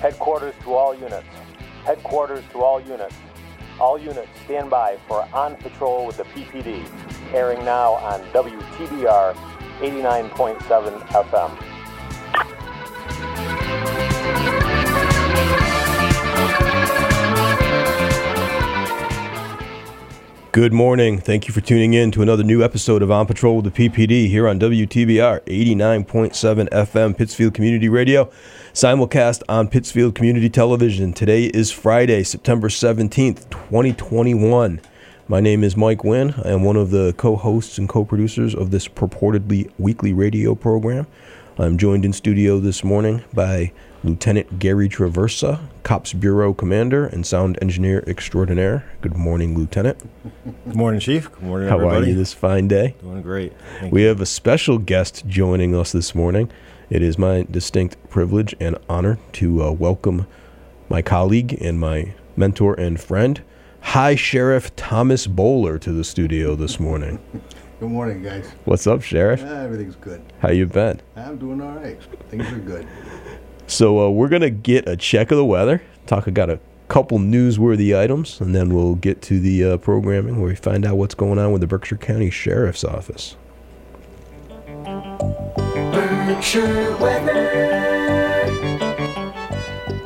Headquarters to all units. Headquarters to all units. All units stand by for On Patrol with the PPD, airing now on WTBR 89.7 FM. Good morning. Thank you for tuning in to another new episode of On Patrol with the PPD here on WTBR 89.7 FM Pittsfield Community Radio, simulcast on Pittsfield Community Television. Today is Friday, September 17th, 2021. My name is Mike Wynn. I am one of the co hosts and co producers of this purportedly weekly radio program. I'm joined in studio this morning by Lieutenant Gary Traversa, Cops Bureau Commander and Sound Engineer Extraordinaire. Good morning, Lieutenant. Good morning, Chief. Good morning, How everybody. are you this fine day? Doing great. Thank We you. have a special guest joining us this morning. It is my distinct privilege and honor to uh, welcome my colleague and my mentor and friend, High Sheriff Thomas Bowler, to the studio this morning. Good morning, guys. What's up, Sheriff? Ah, everything's good. How you been? I'm doing all right. Things are good. So uh, we're gonna get a check of the weather. Talk. I got a couple newsworthy items, and then we'll get to the uh, programming where we find out what's going on with the Berkshire County Sheriff's Office. Berkshire weather.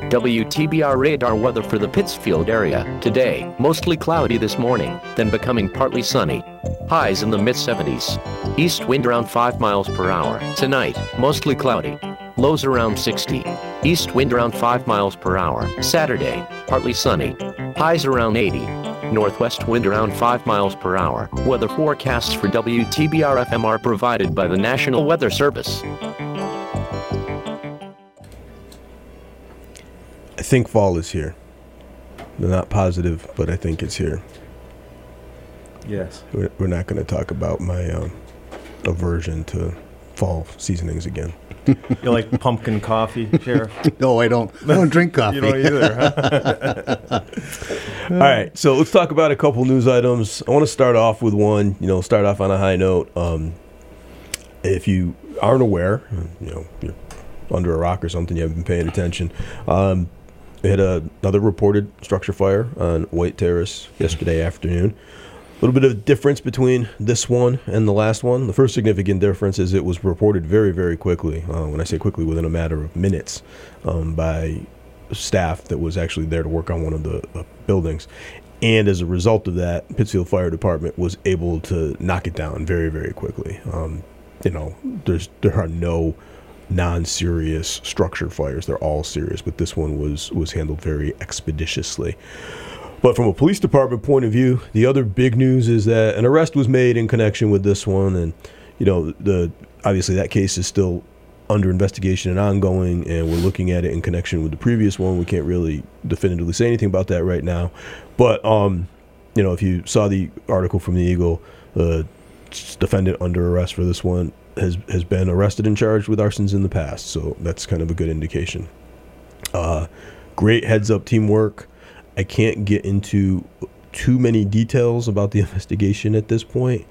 WTBR radar weather for the Pittsfield area. Today, mostly cloudy this morning, then becoming partly sunny. Highs in the mid 70s. East wind around 5 miles per hour. Tonight, mostly cloudy. Lows around 60. East wind around 5 miles per hour. Saturday, partly sunny. Highs around 80. Northwest wind around 5 miles per hour. Weather forecasts for WTBR FM are provided by the National Weather Service. I think fall is here. I'm not positive, but I think it's here. yes. We're, we're not going to talk about my um, aversion to fall seasonings again. You like pumpkin coffee, Sheriff? No, I don't. I don't drink coffee. You don't either, huh? All right, so let's talk about a couple news items. I want to start off with one. You know, start off on a high note. Um, if you aren't aware, you know, you're under a rock or something, you haven't been paying attention. Um, we had a, another reported structure fire on White Terrace yesterday afternoon. A little bit of difference between this one and the last one. The first significant difference is it was reported very, very quickly. Uh, when I say quickly, within a matter of minutes, um, by staff that was actually there to work on one of the uh, buildings. And as a result of that, Pittsfield Fire Department was able to knock it down very, very quickly. Um, you know, there's there are no non-serious structure fires; they're all serious. But this one was was handled very expeditiously. But from a police department point of view, the other big news is that an arrest was made in connection with this one, and you know the obviously that case is still under investigation and ongoing, and we're looking at it in connection with the previous one. We can't really definitively say anything about that right now, but um, you know if you saw the article from the Eagle, the defendant under arrest for this one has has been arrested and charged with arsons in the past, so that's kind of a good indication. Uh, great heads up teamwork. I can't get into too many details about the investigation at this point.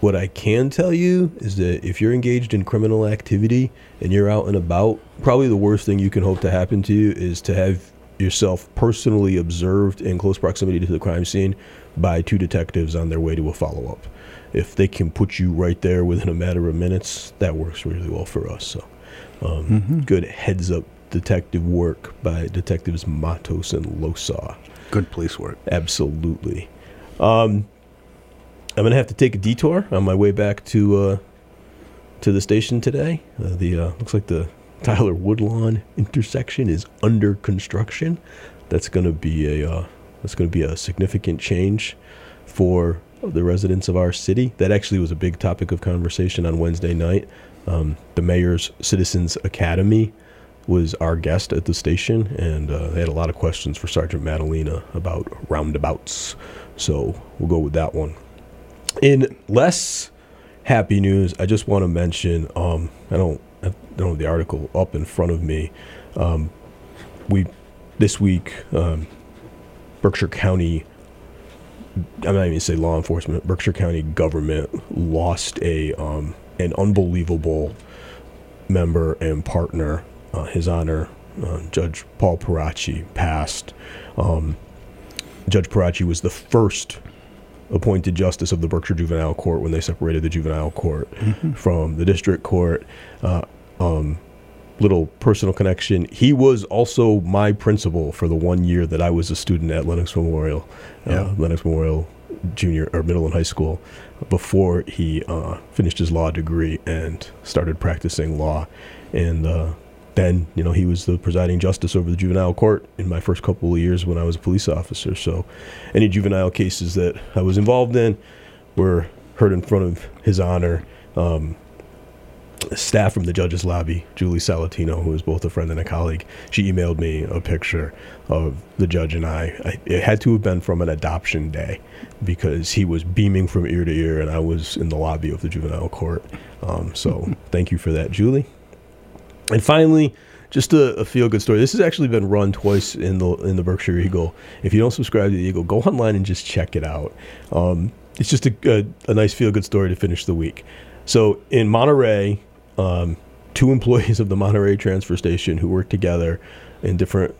What I can tell you is that if you're engaged in criminal activity and you're out and about, probably the worst thing you can hope to happen to you is to have yourself personally observed in close proximity to the crime scene by two detectives on their way to a follow up. If they can put you right there within a matter of minutes, that works really well for us. So, um, good heads up detective work by detectives Matos and Losaw. Good police work. Absolutely. Um, I'm gonna have to take a detour on my way back to uh, to the station today. Uh, the uh, looks like the Tyler Woodlawn intersection is under construction. That's gonna be a uh, that's gonna be a significant change for the residents of our city. That actually was a big topic of conversation on Wednesday night. Um, the mayor's Citizens Academy was our guest at the station, and uh, they had a lot of questions for Sergeant Madalena about roundabouts. So we'll go with that one. In less happy news, I just want to mention um, I don't I don't have the article up in front of me. Um, we this week um, Berkshire County. I'm not even gonna say law enforcement. Berkshire County government lost a um, an unbelievable member and partner, uh, His Honor uh, Judge Paul Perachi passed. Um, Judge Perachi was the first appointed justice of the Berkshire Juvenile Court when they separated the juvenile court from the district court. Uh, um, little personal connection. He was also my principal for the one year that I was a student at Lenox Memorial, uh, Yeah. Lenox Memorial Junior or Middle and High School, before he uh, finished his law degree and started practicing law. And uh, then, you know, he was the presiding justice over the juvenile court in my first couple of years when I was a police officer. So, any juvenile cases that I was involved in were heard in front of his honor. Um, staff from the judge's lobby, Julie Salatino, who is both a friend and a colleague, she emailed me a picture of the judge and I. I. It had to have been from an adoption day because he was beaming from ear to ear, and I was in the lobby of the juvenile court. Um, so thank you for that, Julie. And finally, just a, a feel good story. This has actually been run twice in the in the Berkshire Eagle. If you don't subscribe to the Eagle, go online and just check it out. Um, it's just a, a, a nice feel good story to finish the week. So in Monterey, um, two employees of the Monterey transfer station who worked together in different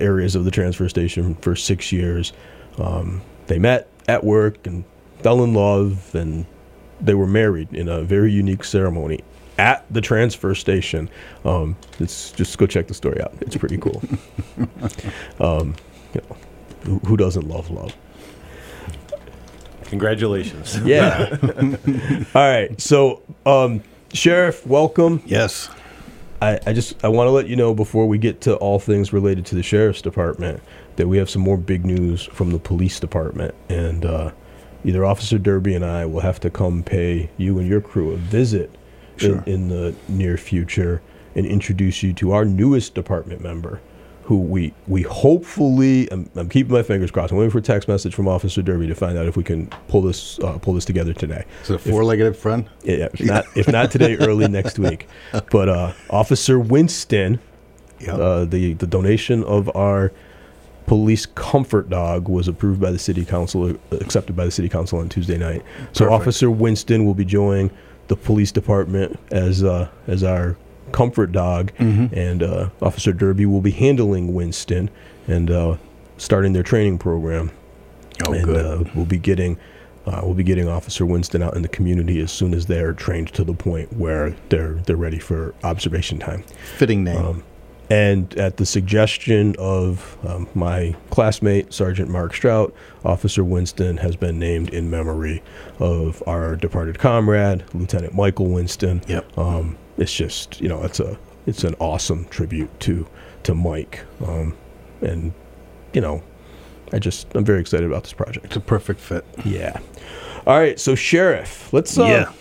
areas of the transfer station for six years. Um, they met at work and fell in love, and they were married in a very unique ceremony at the transfer station. Um, it's just go check the story out. It's pretty cool. um, you know, who, who doesn't love love? Congratulations. Yeah. All right. So, um, Sheriff, welcome. Yes. I, I just I want to let you know before we get to all things related to the sheriff's department that we have some more big news from the police department, and uh, either Officer Derby and I will have to come pay you and your crew a visit Sure. in, in the near future and introduce you to our newest department member, who we we hopefully I'm, I'm keeping my fingers crossed. I'm waiting for a text message from Officer Derby to find out if we can pull this uh, pull this together today. Is a four-legged friend? Yeah, if not if not today, early next week. But uh, Officer Winston, Yeah. uh, the the donation of our police comfort dog was approved by the city council, uh, accepted by the city council on Tuesday night. So Perfect. Officer Winston will be joining the police department as uh, as our comfort dog, Mm-hmm. and uh, Officer Derby will be handling Winston and uh, starting their training program oh, and good. Uh, we'll be getting uh, we'll be getting Officer Winston out in the community as soon as they're trained to the point where they're they're ready for observation time. Fitting name. Um, and at the suggestion of um, my classmate Sergeant Mark Strout, Officer Winston has been named in memory of our departed comrade, Lieutenant Michael Winston. Yep. Um, it's just you know it's a it's an awesome tribute to to Mike, um, and you know I just I'm very excited about this project. it's a perfect fit. Yeah. All right. So sheriff, let's. Uh,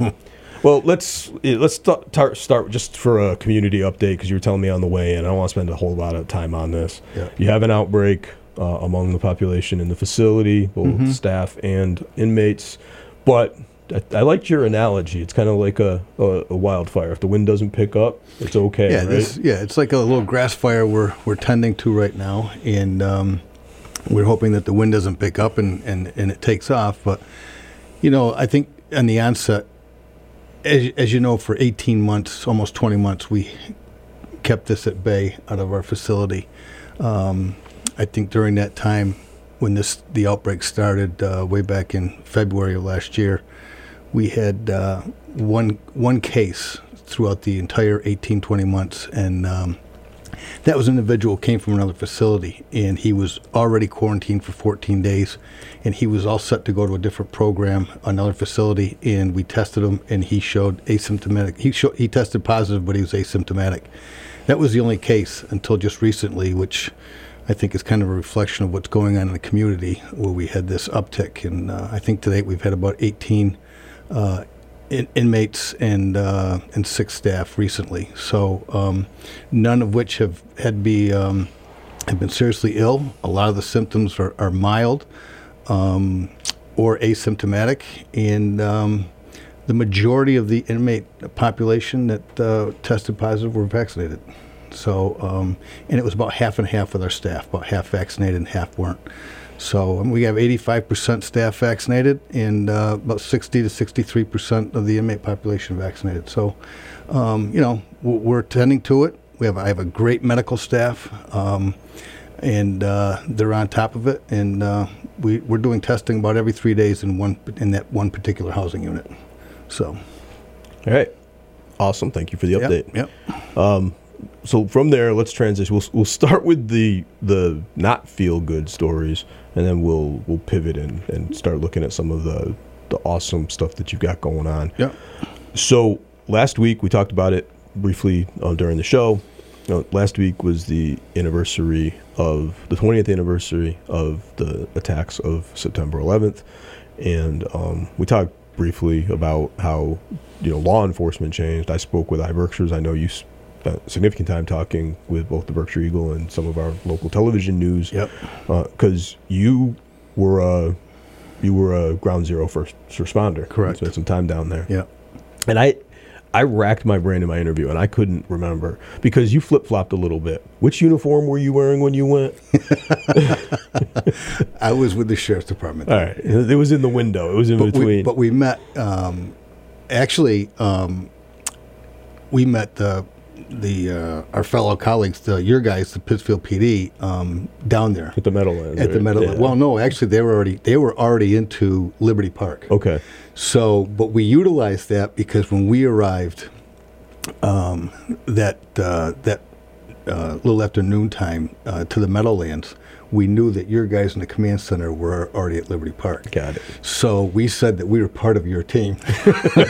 Yeah. Well, let's let's st- tar- start just for a community update because you were telling me on the way, and I don't want to spend a whole lot of time on this. Yeah. You have an outbreak uh, among the population in the facility, both Mm-hmm. staff and inmates, but. I, I liked your analogy. It's kind of like a, a, a wildfire. If the wind doesn't pick up, it's okay, Yeah, right? this, yeah, it's like a little grass fire we're we're tending to right now, and um, we're hoping that the wind doesn't pick up and, and, and it takes off. But you know, I think on the onset, as as you know, for 18 months, almost 20 months, we kept this at bay out of our facility. Um, I think during that time, when this the outbreak started uh, way back in February of last year, we had uh, one one case throughout the entire 18 20 months and um, that was an individual who came from another facility and he was already quarantined for 14 days and he was all set to go to a different program another facility and we tested him and he showed asymptomatic he showed, he tested positive but he was asymptomatic. That was the only case until just recently which I think is kind of a reflection of what's going on in the community where we had this uptick and uh, I think to date we've had about 18 uh, in, inmates and uh, and six staff recently. So um, none of which have had be um, have been seriously ill. A lot of the symptoms are, are mild um, or asymptomatic, and um, the majority of the inmate population that uh, tested positive were vaccinated. So, um, and it was about half and half with our staff, about half vaccinated and half weren't. So um, we have 85% staff vaccinated and uh, about 60 to 63% of the inmate population vaccinated. So, um, you know, we're tending to it. We have I have a great medical staff, um, and uh, they're on top of it. And uh, we we're doing testing about every three days in one in that one particular housing unit. So All right. Awesome. Thank you for the yep, update. Yep. So from there, let's transition. We'll, we'll start with the the not feel good stories, and then we'll we'll pivot and, and start looking at some of the the awesome stuff that you've got going on. Yep. So last week we talked about it briefly uh, during the show. You know, last week was the anniversary of the 20th anniversary of the attacks of September 11th, and um, we talked briefly about how you know law enforcement changed. I spoke with I iBerkshires. I know you significant time talking with both the Berkshire Eagle and some of our local television news. Yep. Because you were a you were a ground zero first responder. Correct. Spent some time down there. Yep. And I, I racked my brain in my interview, and I couldn't remember because you flip flopped a little bit. Which uniform were you wearing when you went? I was with the sheriff's department. All right, it was in the window. It was in but between. we, but we met. Um, actually, um, we met the the uh, our fellow colleagues, the your guys, the Pittsfield PD, um, down there at the Meadowlands. at the? Meadowlands. Yeah. Well, no, actually, they were already they were already into Liberty Park. okay. So, but we utilized that because when we arrived, um, that uh, that uh, little after noontime uh, to the Meadowlands, we knew that your guys in the command center were already at Liberty Park. Got it. So we said that we were part of your team,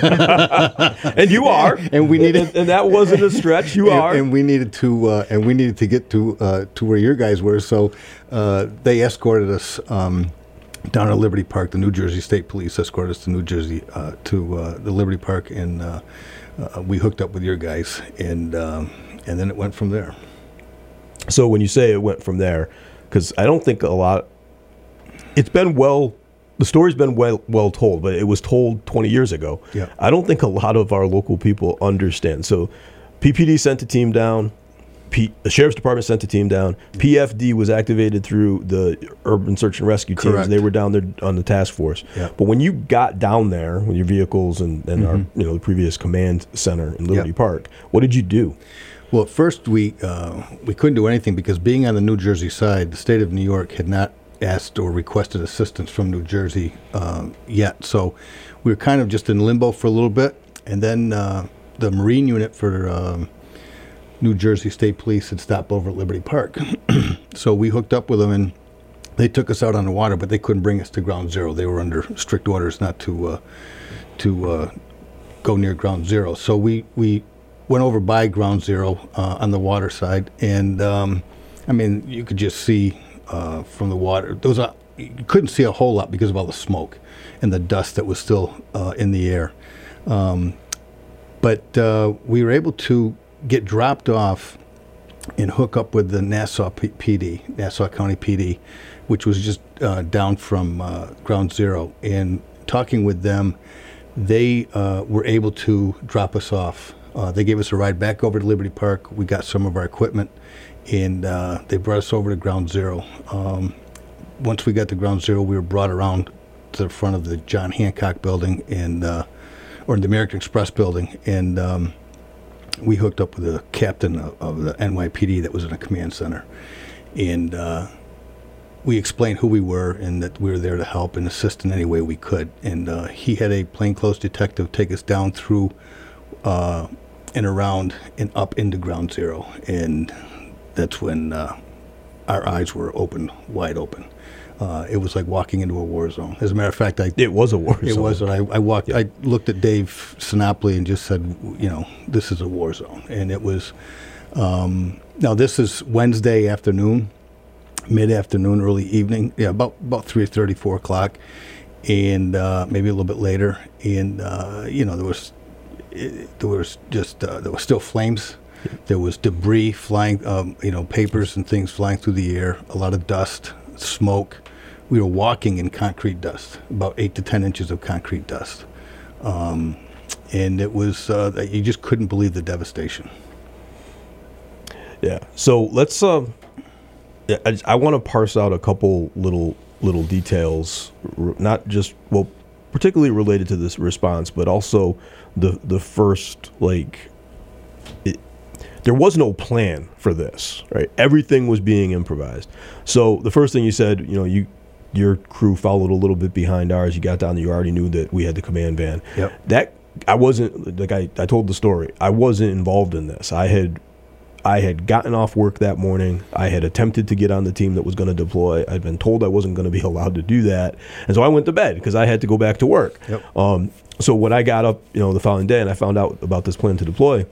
And you are. and we needed. and, and that wasn't a stretch. You and, are. and we needed to, uh, and we needed to get to uh, to where your guys were. So uh, they escorted us um, down to Liberty Park. The New Jersey State Police escorted us to New Jersey uh, to uh, the Liberty Park, and uh, uh, we hooked up with your guys, and um, and then it went from there. So when you say it went from there, because I don't think a lot, it's been well, the story's been well well told, but it was told 20 years ago. Yeah. I don't think a lot of our local people understand. So PPD sent a team down. P, the sheriff's department sent a team down. PFD was activated through the urban search and rescue teams. Correct. They were down there on the task force. Yeah. But when you got down there with your vehicles and, and our mm-hmm. you know the previous command center in Liberty. Park, what did you do? Well, at first we uh, we couldn't do anything because being on the New Jersey side, the state of New York had not asked or requested assistance from New Jersey um, yet. So we were kind of just in limbo for a little bit, and then uh, the Marine unit for um, New Jersey State Police had stopped over at Liberty Park. so we hooked up with them, and they took us out on the water, but they couldn't bring us to Ground Zero. They were under strict orders not to uh, to uh, go near ground zero. So we, we went over by ground zero uh, on the water side, and um, I mean, you could just see uh, from the water. There was a, you couldn't see a whole lot because of all the smoke and the dust that was still uh, in the air. Um, but uh, we were able to get dropped off and hook up with the Nassau P- PD, Nassau County PD, which was just uh, down from uh, Ground Zero. And talking with them, they were able to drop us off. Uh, they gave us a ride back over to Liberty Park. We got some of our equipment, and uh, they brought us over to Ground Zero. Um, once we got to Ground Zero, we were brought around to the front of the John Hancock building and uh, or the American Express building, and um, we hooked up with the captain of, of the NYPD that was in a command center, and uh, we explained who we were and that we were there to help and assist in any way we could. And uh, he had a plainclothes detective take us down through uh, and around and up into Ground Zero, and that's when uh, our eyes were open, wide open. Uh, it was like walking into a war zone. As a matter of fact, I It was a war it zone. It was. And I, I walked. I looked at Dave Sinopoli and just said, you know, this is a war zone. And it was. Um, now this is Wednesday afternoon, mid afternoon, early evening. Yeah, about about three thirty, four o'clock, and uh, maybe a little bit later. And uh, you know, there was it, there was just uh, there was still flames. There was debris flying, um, you know, papers and things flying through the air. A lot of dust, smoke. We were walking in concrete dust, about eight to ten inches of concrete dust, um, and it was uh, you just couldn't believe the devastation. Yeah. So let's. Uh, I, I want to parse out a couple little little details, not just well, particularly related to this response, but also the the first like. It, there was no plan for this, right? Everything was being improvised. So the first thing you said, you know, you your crew followed a little bit behind ours. You got down there, you already knew that we had the command van. Yep. That I wasn't like I, I told the story. I wasn't involved in this. I had I had gotten off work that morning. I had attempted to get on the team that was going to deploy. I'd been told I wasn't going to be allowed to do that, and so I went to bed because I had to go back to work. Yep. Um, so when I got up, you know, the following day and I found out about this plan to deploy,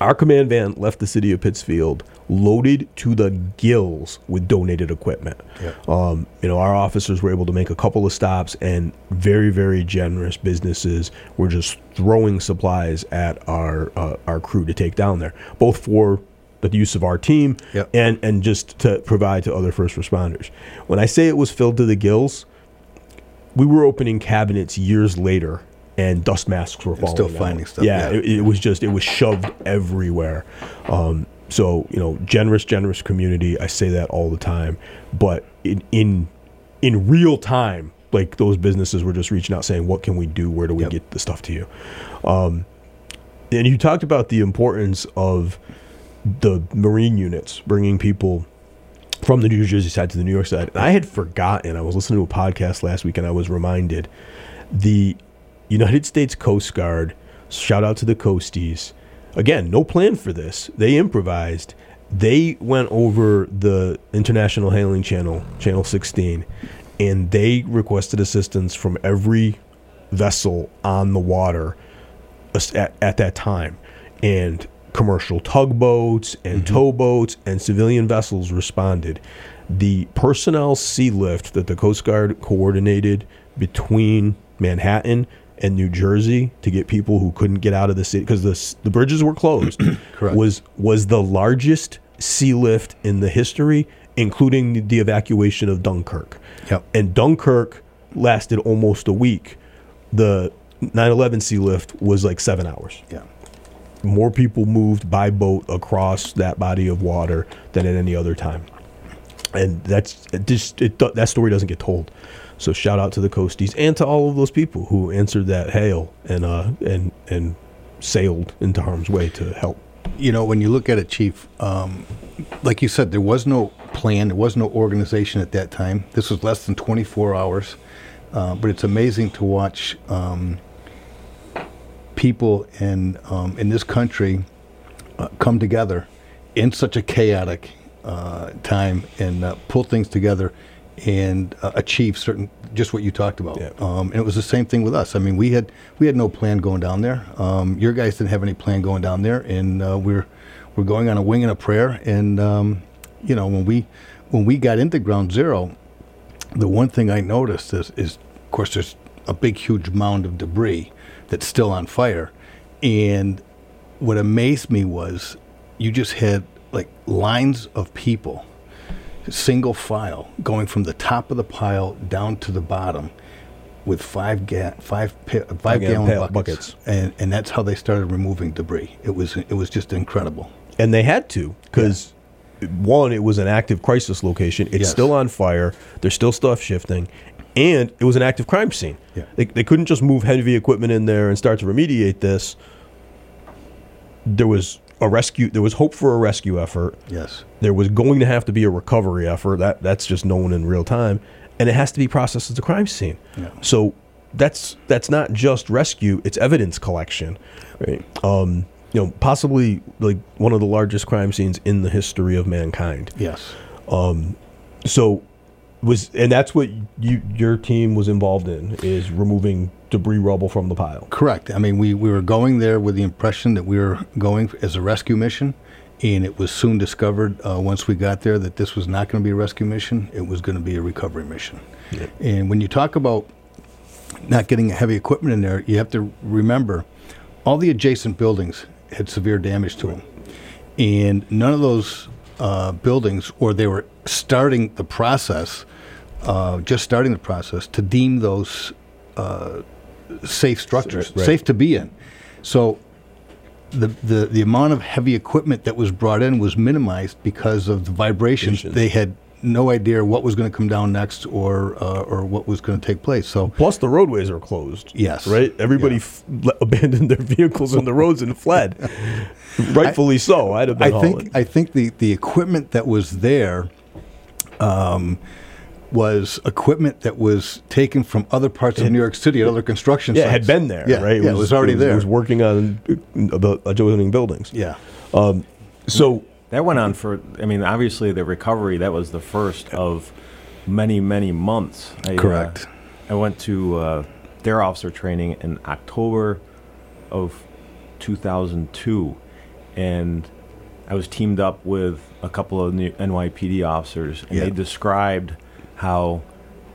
our command van left the city of Pittsfield loaded to the gills with donated equipment. Yep. Um, you know, our officers were able to make a couple of stops, and very, very generous businesses were just throwing supplies at our uh, our crew to take down there, both for the use of our team and and just to provide to other first responders. When I say it was filled to the gills, we were opening cabinets years later and dust masks were falling still out. finding stuff, Yeah, yeah. It, it was just it was shoved everywhere. Um, so you know, generous, generous community. I say that all the time, but in in in real time, like those businesses were just reaching out saying, "What can we do? Where do we Yep. get the stuff to you?" Um, and you talked about the importance of the Marine units bringing people from the New Jersey side to the New York side. And I had forgotten. I was listening to a podcast last week and I was reminded the United States Coast Guard, shout out to the Coasties. Again, no plan for this. They improvised. They went over the International Hailing Channel, Channel 16, and they requested assistance from every vessel on the water at, at that time. And commercial tugboats and mm-hmm. towboats and civilian vessels responded. The personnel sea lift that the Coast Guard coordinated between Manhattan and New Jersey to get people who couldn't get out of the city because the, the bridges were closed Correct. was was the largest sea lift in the history, including the evacuation of Dunkirk. Yep. And Dunkirk lasted almost a week. The 9/11 sea lift was like seven hours Yeah. more people moved by boat across that body of water than at any other time. And that's it just it, that story doesn't get told. So shout out to the coasties and to all of those people who answered that hail and uh and and sailed into harm's way to help. You know, when you look at it, Chief, um, like you said, there was no plan, there was no organization at that time. This was less than 24 hours. Uh, but it's amazing to watch um, people in um, in this country uh, come together in such a chaotic uh, time and uh, pull things together and uh, achieve certain just what you talked about. Yeah. Um, and it was the same thing with us. I mean, we had we had no plan going down there. Um, your guys didn't have any plan going down there, and uh, we're we're going on a wing and a prayer. And um, you know, when we when we got into Ground Zero, the one thing I noticed is, is of course, there's a big, huge mound of debris that's still on fire. And what amazed me was you just had like lines of people, single file, going from the top of the pile down to the bottom with five ga- five pi- five gallon buckets, buckets. and and that's how they started removing debris. It was it was just incredible. And they had to because one, it was an active crisis location. It's Yes. still on fire. There's still stuff shifting. And it was an active crime scene. Yeah. They, they couldn't just move heavy equipment in there and start to remediate this. There was a rescue. There was hope for a rescue effort. Yes. There was going to have to be a recovery effort. That that's just known in real time, and it has to be processed as a crime scene. Yeah. So that's that's not just rescue; it's evidence collection. Right? Um, you know, possibly like one of the largest crime scenes in the history of mankind. Yes. Um, so was and that's what you your team was involved in is removing debris rubble from the pile. Correct. I mean, we, we were going there with the impression that we were going as a rescue mission, and it was soon discovered uh, once we got there that this was not going to be a rescue mission. It was going to be a recovery mission. And when you talk about not getting heavy equipment in there, you have to remember all the adjacent buildings had severe damage to them, and none of those uh, buildings, or they were starting the process, uh, just starting the process to deem those uh, safe structures, Right. safe to be in. So the, the the amount of heavy equipment that was brought in was minimized because of the vibrations. They had no idea what was going to come down next or uh, or what was going to take place. So Plus, the roadways are closed. Yes. Right? Everybody Yeah. f- abandoned their vehicles on the roads and fled. rightfully so. I'd have been. I think. I think the the equipment that was there um, was equipment that was taken from other parts of New York City at other construction yeah, it sites. had been there, Yeah, right? yeah, it was, already there. It was working on uh, adjoining buildings. yeah, So That went on for, I mean, obviously the recovery, that was the first of many, many months. I, uh, Correct. I went to uh, their officer training in October of 2002, and I was teamed up with a couple of new NYPD officers, and Yeah. they described how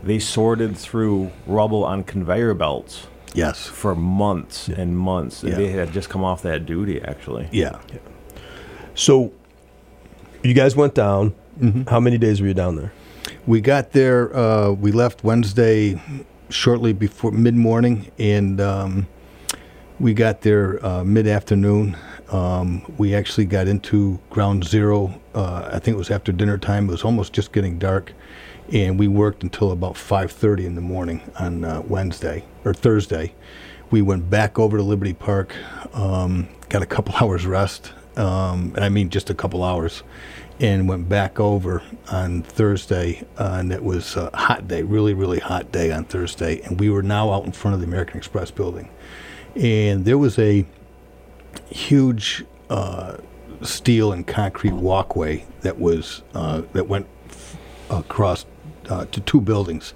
they sorted through rubble on conveyor belts yes, for months and months. Yeah. They had just come off that duty, actually. yeah. so you guys went down. Mm-hmm. How many days were you down there? We got there. Uh, we left Wednesday shortly before mid morning, and um, we got there uh, mid afternoon. Um, we actually got into ground zero. Uh, I think it was after dinner time. It was almost just getting dark, and we worked until about 5:30 in the morning on uh, Wednesday or Thursday. We went back over to Liberty Park, um, got a couple hours rest, um, and I mean just a couple hours, and went back over on Thursday, uh, and it was a hot day, really, really hot day on Thursday, and we were now out in front of the American Express building, and there was a huge uh, steel and concrete walkway that was uh, that went f- across uh, to two buildings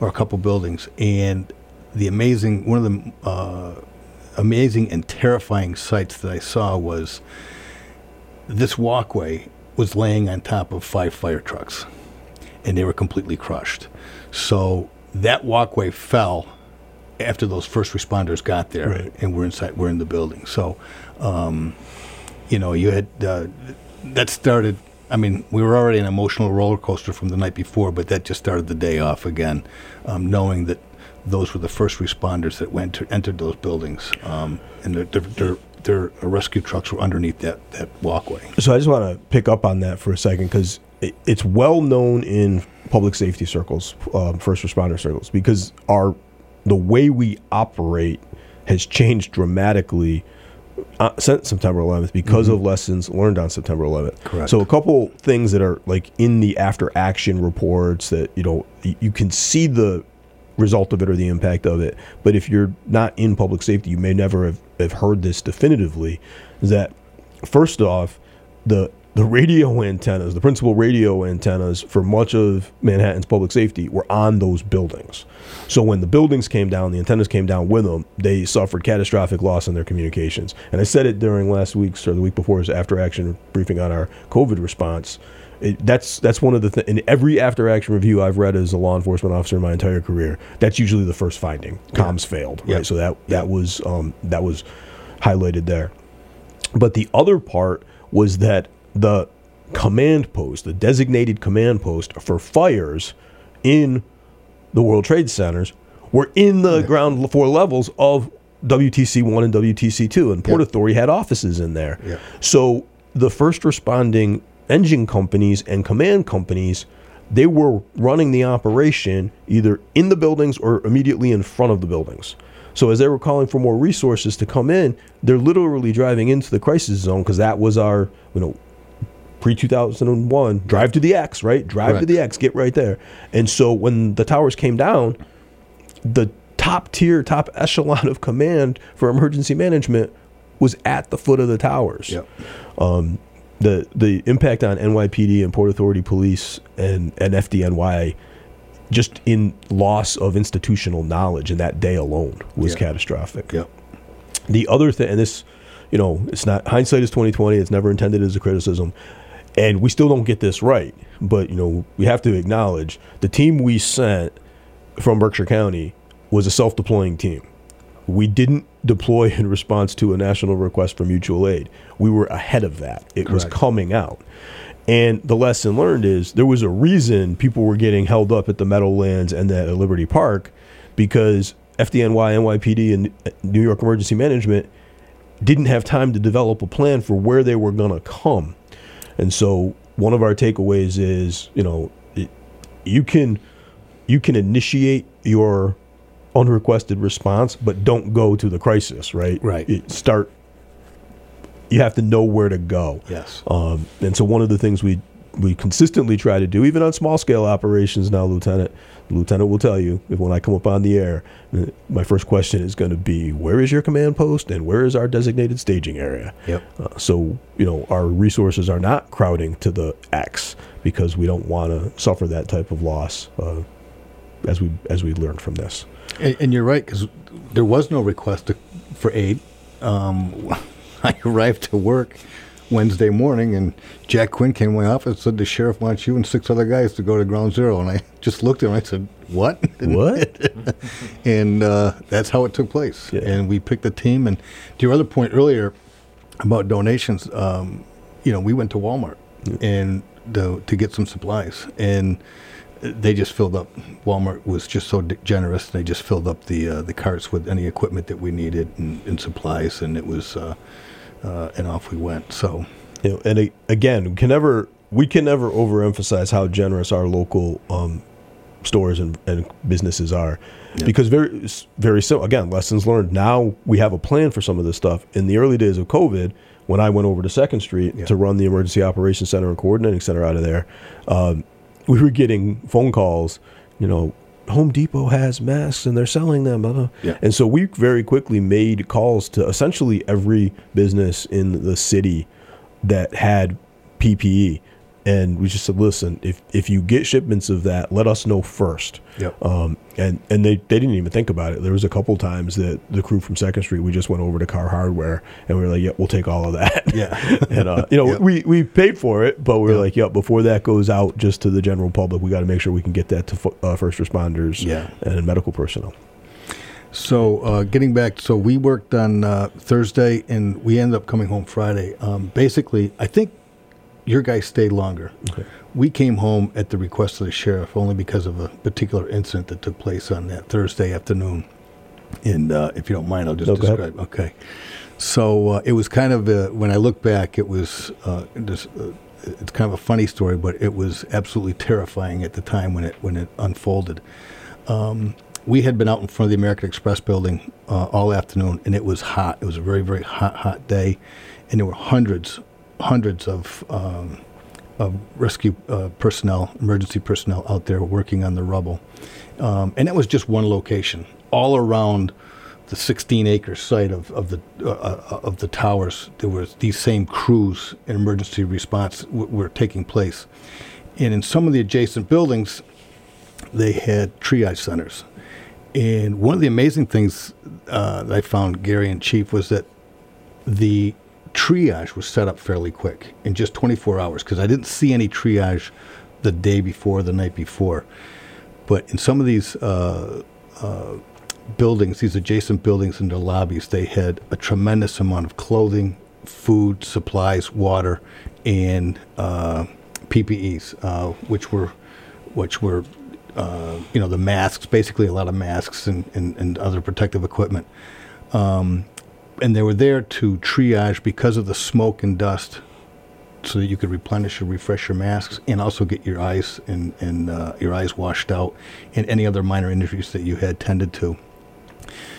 or a couple buildings, and the amazing one of the uh, amazing and terrifying sights that I saw was this walkway was laying on top of five fire trucks, and they were completely crushed. So that walkway fell after those first responders got there, Right. and we're inside. We're in the building. So, um, you know, you had uh, that started. I mean, we were already an emotional roller coaster from the night before, but that just started the day off again, um, knowing that those were the first responders that went to, entered those buildings, um, and their, their, their, their rescue trucks were underneath that, that walkway. So I just want to pick up on that for a second because it, it's well known in public safety circles, um, first responder circles, because our the way we operate has changed dramatically uh, since September 11th because of lessons learned on September 11th. Correct. So a couple things that are like in the after action reports that you know you can see the result of it or the impact of it. But if you're not in public safety, you may never have, have heard this definitively. Is that first off, the the radio antennas, the principal radio antennas for much of Manhattan's public safety were on those buildings. So when the buildings came down, the antennas came down with them, they suffered catastrophic loss in their communications. And I said it during last week's or the week before's after action briefing on our COVID response. It, that's that's one of the th- in every after action review I've read as a law enforcement officer in my entire career. That's usually the first finding. Comms failed, right? Yeah. So that that was um, that was highlighted there. But the other part was that the command post, the designated command post for fires in the World Trade Centers, were in the ground floor levels of WTC 1 and WTC 2. And Port Yeah. Authority had offices in there. Yeah. So the first responding engine companies and command companies. They were running the operation either in the buildings or immediately in front of the buildings. So as they were calling for more resources to come in, they're literally driving into the crisis zone because that was our, you know, pre 2001 drive to the X, right? Drive to the X, get right there. And so when the towers came down, the top tier, top echelon of command for emergency management was at the foot of the towers. Yep. Um, the the impact on NYPD and Port Authority Police and, and FDNY just in loss of institutional knowledge in that day alone was Yeah. catastrophic. Yep. The other thing, and this, you know, it's not hindsight is twenty twenty. It's never intended as a criticism, and we still don't get this right. But you know, we have to acknowledge the team we sent from Berkshire County was a self deploying team. We didn't deploy in response to a national request for mutual aid. We were ahead of that. It was coming out. And the lesson learned is there was a reason people were getting held up at the Meadowlands and at Liberty Park because FDNY, NYPD, and New York Emergency Management didn't have time to develop a plan for where they were going to come. And so one of our takeaways is, you know, it, you can you can initiate your unrequested response, but don't go to the crisis, right? Right. It- start you have to know where to go. Yes. Um, and so one of the things we we consistently try to do, even on small scale operations now, Lieutenant, Lieutenant will tell you if when I come up on the air, uh, my first question is going to be, where is your command post and where is our designated staging area? Yep. Uh, so, you know, our resources are not crowding to the X because we don't want to suffer that type of loss uh, as we as we learned from this. And, and you're right because there was no request to, for aid. Um, I arrived to work Wednesday morning, and Jack Quinn came to my office and said the sheriff wants you and six other guys to go to Ground Zero. And I just looked at him and I said, "What? What? and uh, that's how it took place. Yeah. And we picked a team. And to your other point earlier about donations, um, you know, we went to Walmart and the, to get some supplies, and they just filled up. Walmart was just so d- generous. They just filled up the uh, the carts with any equipment that we needed and, and supplies, and it was, uh, uh, and off we went. So, you know, and a- again, we can never we can never overemphasize how generous our local um, stores and, and businesses are, because very very simple. Again, lessons learned. Now we have a plan for some of this stuff. In the early days of COVID, when I went over to Second Street Yeah. to run the emergency operations center and coordinating center out of there, um, we were getting phone calls. You know. Home Depot has masks and they're selling them. Blah, blah. Yeah. And so we very quickly made calls to essentially every business in the city that had PPE. And we just said, listen, if, if you get shipments of that, let us know first. Yep. Um, and and they, they didn't even think about it. There was a couple times that the crew from Second Street, we just went over to Carr Hardware and we were like, yeah, we'll take all of that. Yeah. and, uh, you know, Yep. we, we paid for it, but we were Yeah. like, yeah, before that goes out just to the general public, we got to make sure we can get that to uh, first responders Yeah. and medical personnel. So uh, getting back, so we worked on uh, Thursday and we ended up coming home Friday. Um, basically, I think your guys stayed longer. Okay. We came home at the request of the sheriff only because of a particular incident that took place on that Thursday afternoon. And uh, if you don't mind, I'll just No, describe. Okay. So uh, it was kind of a, when I look back, it was uh, just, uh, it's kind of a funny story, but it was absolutely terrifying at the time when it when it unfolded we had been out in front of the American Express building uh, all afternoon, and it was hot. It was a very, very hot, hot day, and there were hundreds, hundreds of um, of rescue uh, personnel, emergency personnel out there working on the rubble, um, and that was just one location. All around the 16-acre site of of the uh, of the towers, there was these same crews and emergency response w- were taking place, and in some of the adjacent buildings, they had triage centers. And one of the amazing things uh, that I found, Gary and Chief, was that the triage was set up fairly quick in just 24 hours because I didn't see any triage the day before, the night before. But in some of these uh, uh, buildings, these adjacent buildings and their lobbies, they had a tremendous amount of clothing, food, supplies, water, and uh, PPEs, uh, which were which were uh, you know the masks, basically a lot of masks and, and, and other protective equipment. Um, and they were there to triage because of the smoke and dust so that you could replenish and refresh your masks and also get your eyes and, and uh, your eyes washed out and any other minor injuries that you had tended to.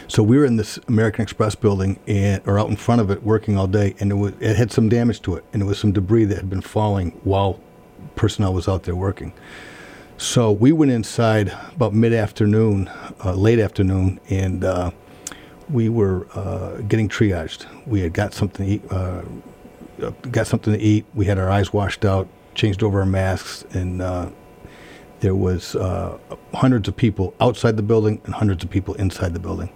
So we were in this American Express building and or out in front of it working all day and it was it had some damage to it and it was some debris that had been falling while personnel was out there working. So we went inside about mid afternoon, uh, late afternoon, and uh, we were uh, getting triaged. We had got something to eat, uh, uh, got something to eat. We had our eyes washed out, changed over our masks, and uh, there was uh, hundreds of people outside the building and hundreds of people inside the building.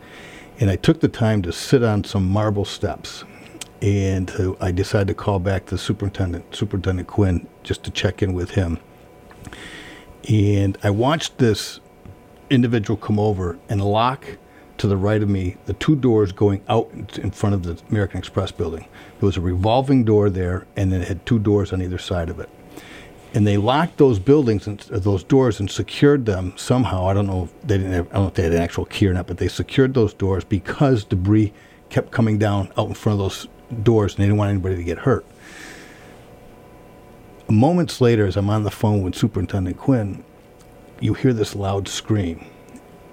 And I took the time to sit on some marble steps, and to, I decided to call back the superintendent, Superintendent Quinn, just to check in with him. And I watched this individual come over and lock to the right of me the two doors going out in front of the American Express building. There was a revolving door there, and then it had two doors on either side of it. And they locked those buildings and uh, those doors and secured them somehow. I don't know if they didn't. Have, I don't know if they had an actual key or not, but they secured those doors because debris kept coming down out in front of those doors, and they didn't want anybody to get hurt moments later, as I'm on the phone with Superintendent Quinn, you hear this loud scream.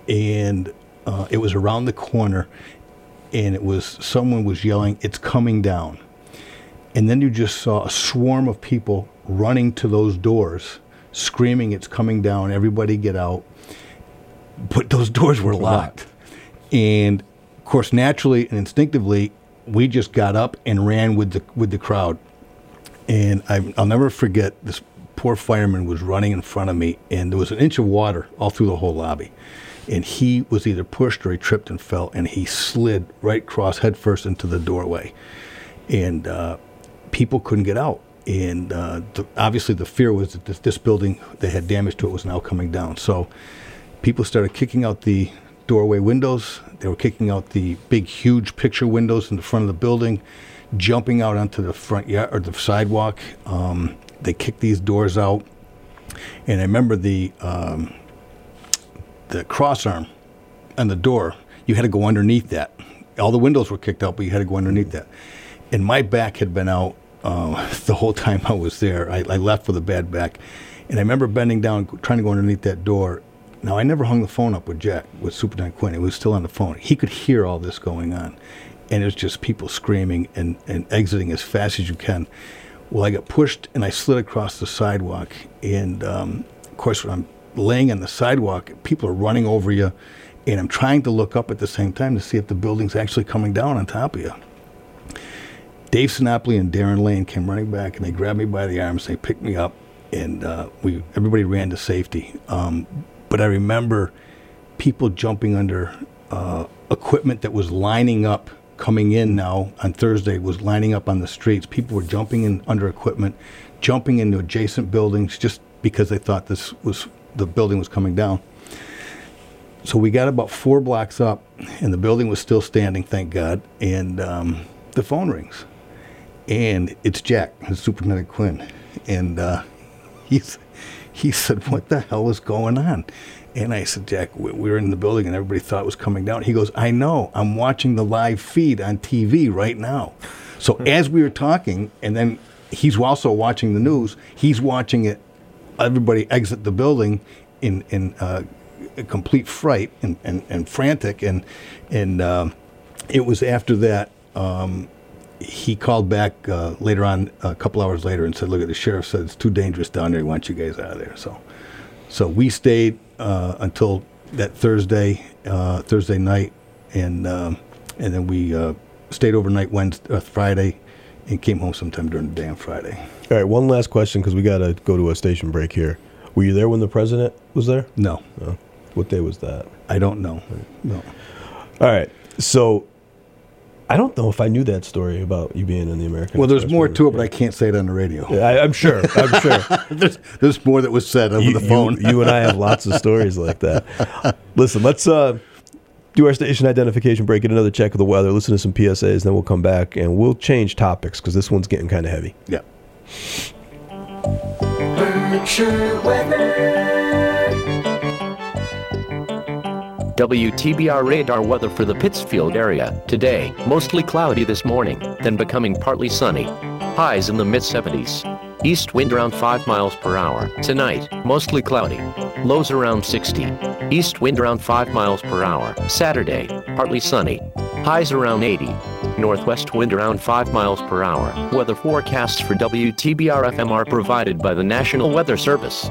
And uh, it was around the corner, and it was someone was yelling, It's coming down. And then you just saw a swarm of people running to those doors, screaming, It's coming down, everybody get out. But those doors were locked. And of course, naturally and instinctively, we just got up and ran with the with the crowd. And I, I'll never forget this poor fireman was running in front of me, and there was an inch of water all through the whole lobby. And he was either pushed or he tripped and fell, and he slid right across headfirst into the doorway. And uh, people couldn't get out. And uh, the, obviously, the fear was that this, this building that had damage to it was now coming down. So people started kicking out the doorway windows. They were kicking out the big, huge picture windows in the front of the building, jumping out onto the front yard or the sidewalk. Um, they kicked these doors out, and I remember the um, the cross arm on the door. You had to go underneath that. All the windows were kicked out, but you had to go underneath that. And my back had been out uh, the whole time I was there. I, I left with a bad back, and I remember bending down, trying to go underneath that door. Now I never hung the phone up with Jack, with Superintendent Quinn. It was still on the phone. He could hear all this going on, and it was just people screaming and, and exiting as fast as you can. Well, I got pushed and I slid across the sidewalk, and um, of course, I'm laying on the sidewalk, people are running over you, and I'm trying to look up at the same time to see if the building's actually coming down on top of you. Dave Sinopoli and Darren Lane came running back, and they grabbed me by the arms. They picked me up, and uh, we everybody ran to safety. Um, but I remember people jumping under uh, equipment that was lining up coming in now on Thursday was lining up on the streets. People were jumping in under equipment, jumping into adjacent buildings just because they thought this was the building was coming down. So we got about four blocks up, and the building was still standing, thank God. And um, the phone rings, and it's Jack, the Superintendent Quinn, and uh, he's he said, What the hell is going on? And I said, Jack, we were in the building and everybody thought it was coming down. He goes, I know. I'm watching the live feed on TV right now. So as we were talking, and then he's also watching the news, he's watching it, everybody exit the building in, in uh, complete fright and, and, and frantic. And, and uh, it was after that. Um, he called back uh, later on, a couple hours later, and said, "Look, at the sheriff said it's too dangerous down there. He wants you guys out of there." So, so we stayed uh, until that Thursday, uh, Thursday night, and um, and then we uh, stayed overnight Wednesday, uh, Friday, and came home sometime during the day on Friday. All right, one last question because we got to go to a station break here. Were you there when the president was there? No. no. What day was that? I don't know. No. All right. So I don't know if I knew that story about you being in the American. Well, there's more to it, but I can't say it on the radio. Yeah, I, am sure. I'm sure. there's, there's more that was said over you, the phone. You, you, and I have lots of stories like that. Listen, let's uh, do our station identification break, get another check of the weather, listen to some PSAs, then we'll come back and we'll change topics because this one's getting kind of heavy. Yeah. Berkshire weather. WTBR radar weather for the Pittsfield area. Today, mostly cloudy this morning, then becoming partly sunny. Highs in the mid 70s. East wind around 5 miles per hour. Tonight, mostly cloudy. Lows around 60. East wind around 5 miles per hour. Saturday, partly sunny. Highs around 80. Northwest wind around 5 miles per hour. Weather forecasts for WTBR FM are provided by the National Weather Service.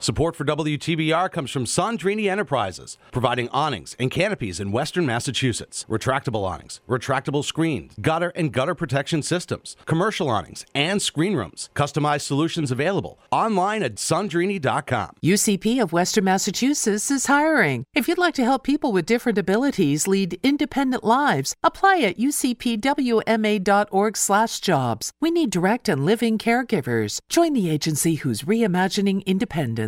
Support for WTBR comes from Sandrini Enterprises, providing awnings and canopies in western Massachusetts. Retractable awnings, retractable screens, gutter and gutter protection systems, commercial awnings, and screen rooms. Customized solutions available online at sandrini.com. UCP of Western Massachusetts is hiring. If you'd like to help people with different abilities lead independent lives, apply at ucpwma.org/jobs. We need direct and living caregivers. Join the agency who's reimagining independence.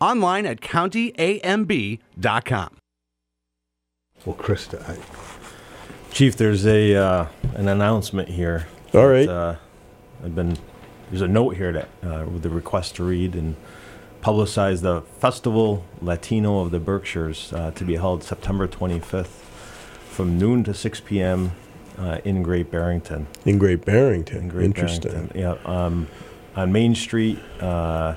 Online at countyamb.com. Well, Krista, I, Chief, there's a uh, an announcement here. All right. that, Uh, I've been there's a note here that uh, with the request to read and publicize the Festival Latino of the Berkshires uh, to be held September 25th from noon to 6 p.m. Uh, in Great Barrington. In Great Barrington. In Great Interesting. Barrington. Yeah, um, on Main Street, uh,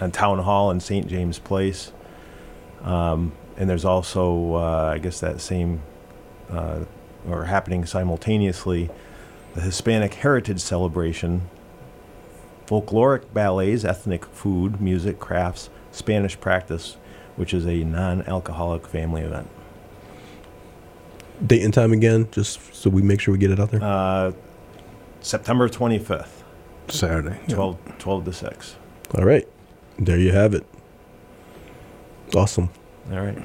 on Town Hall in St. James Place. Um, and there's also, uh, I guess, that same, uh, or happening simultaneously, the Hispanic Heritage Celebration, folkloric ballets, ethnic food, music, crafts, Spanish practice, which is a non alcoholic family event. Date and time again, just so we make sure we get it out there. Uh, September 25th, Saturday. yeah. 12, 12 to 6. All right. There you have it. Awesome. All right.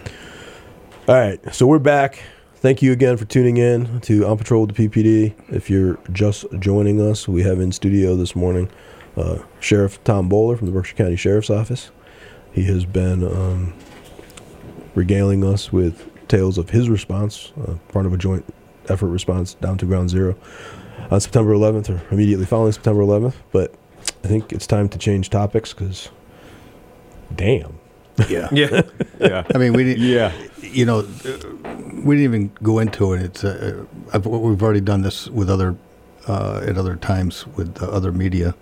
All right, so we're back. Thank you again for tuning in to On Patrol with the PPD. If you're just joining us, we have in studio this morning uh, Sheriff Tom Bowler from the Berkshire County Sheriff's Office. He has been um, regaling us with tales of his response, uh, part of a joint effort response down to Ground Zero on September 11th or immediately following September 11th. But I think it's time to change topics because, damn. Yeah. Yeah. yeah. I mean, we didn't. Yeah. You know, uh, we didn't even go into it. It's uh, I've, we've already done this with other uh, at other times with uh, other media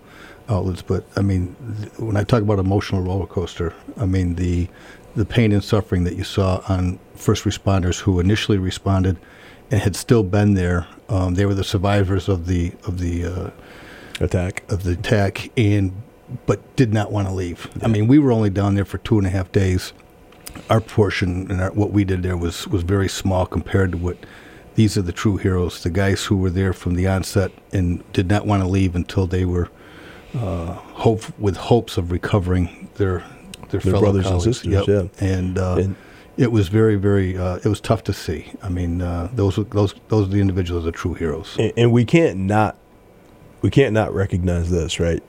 outlets. But I mean, th- when I talk about emotional roller coaster, I mean the the pain and suffering that you saw on first responders who initially responded and had still been there. Um, they were the survivors of the of the uh, Attack. of the attack and but did not want to leave. I mean, we were only down there for two and a half days. Our portion and our, what we did there was was very small compared to what these are the true heroes, the guys who were there from the onset and did not want to leave until they were uh, hope with hopes of recovering their their, Their fellow brothers and sisters, Yep. yeah. And, uh, And- it was very, very. Uh, it was tough to see. I mean, uh, those those those are the individuals that are true heroes. and, and we can't not we can't not recognize this right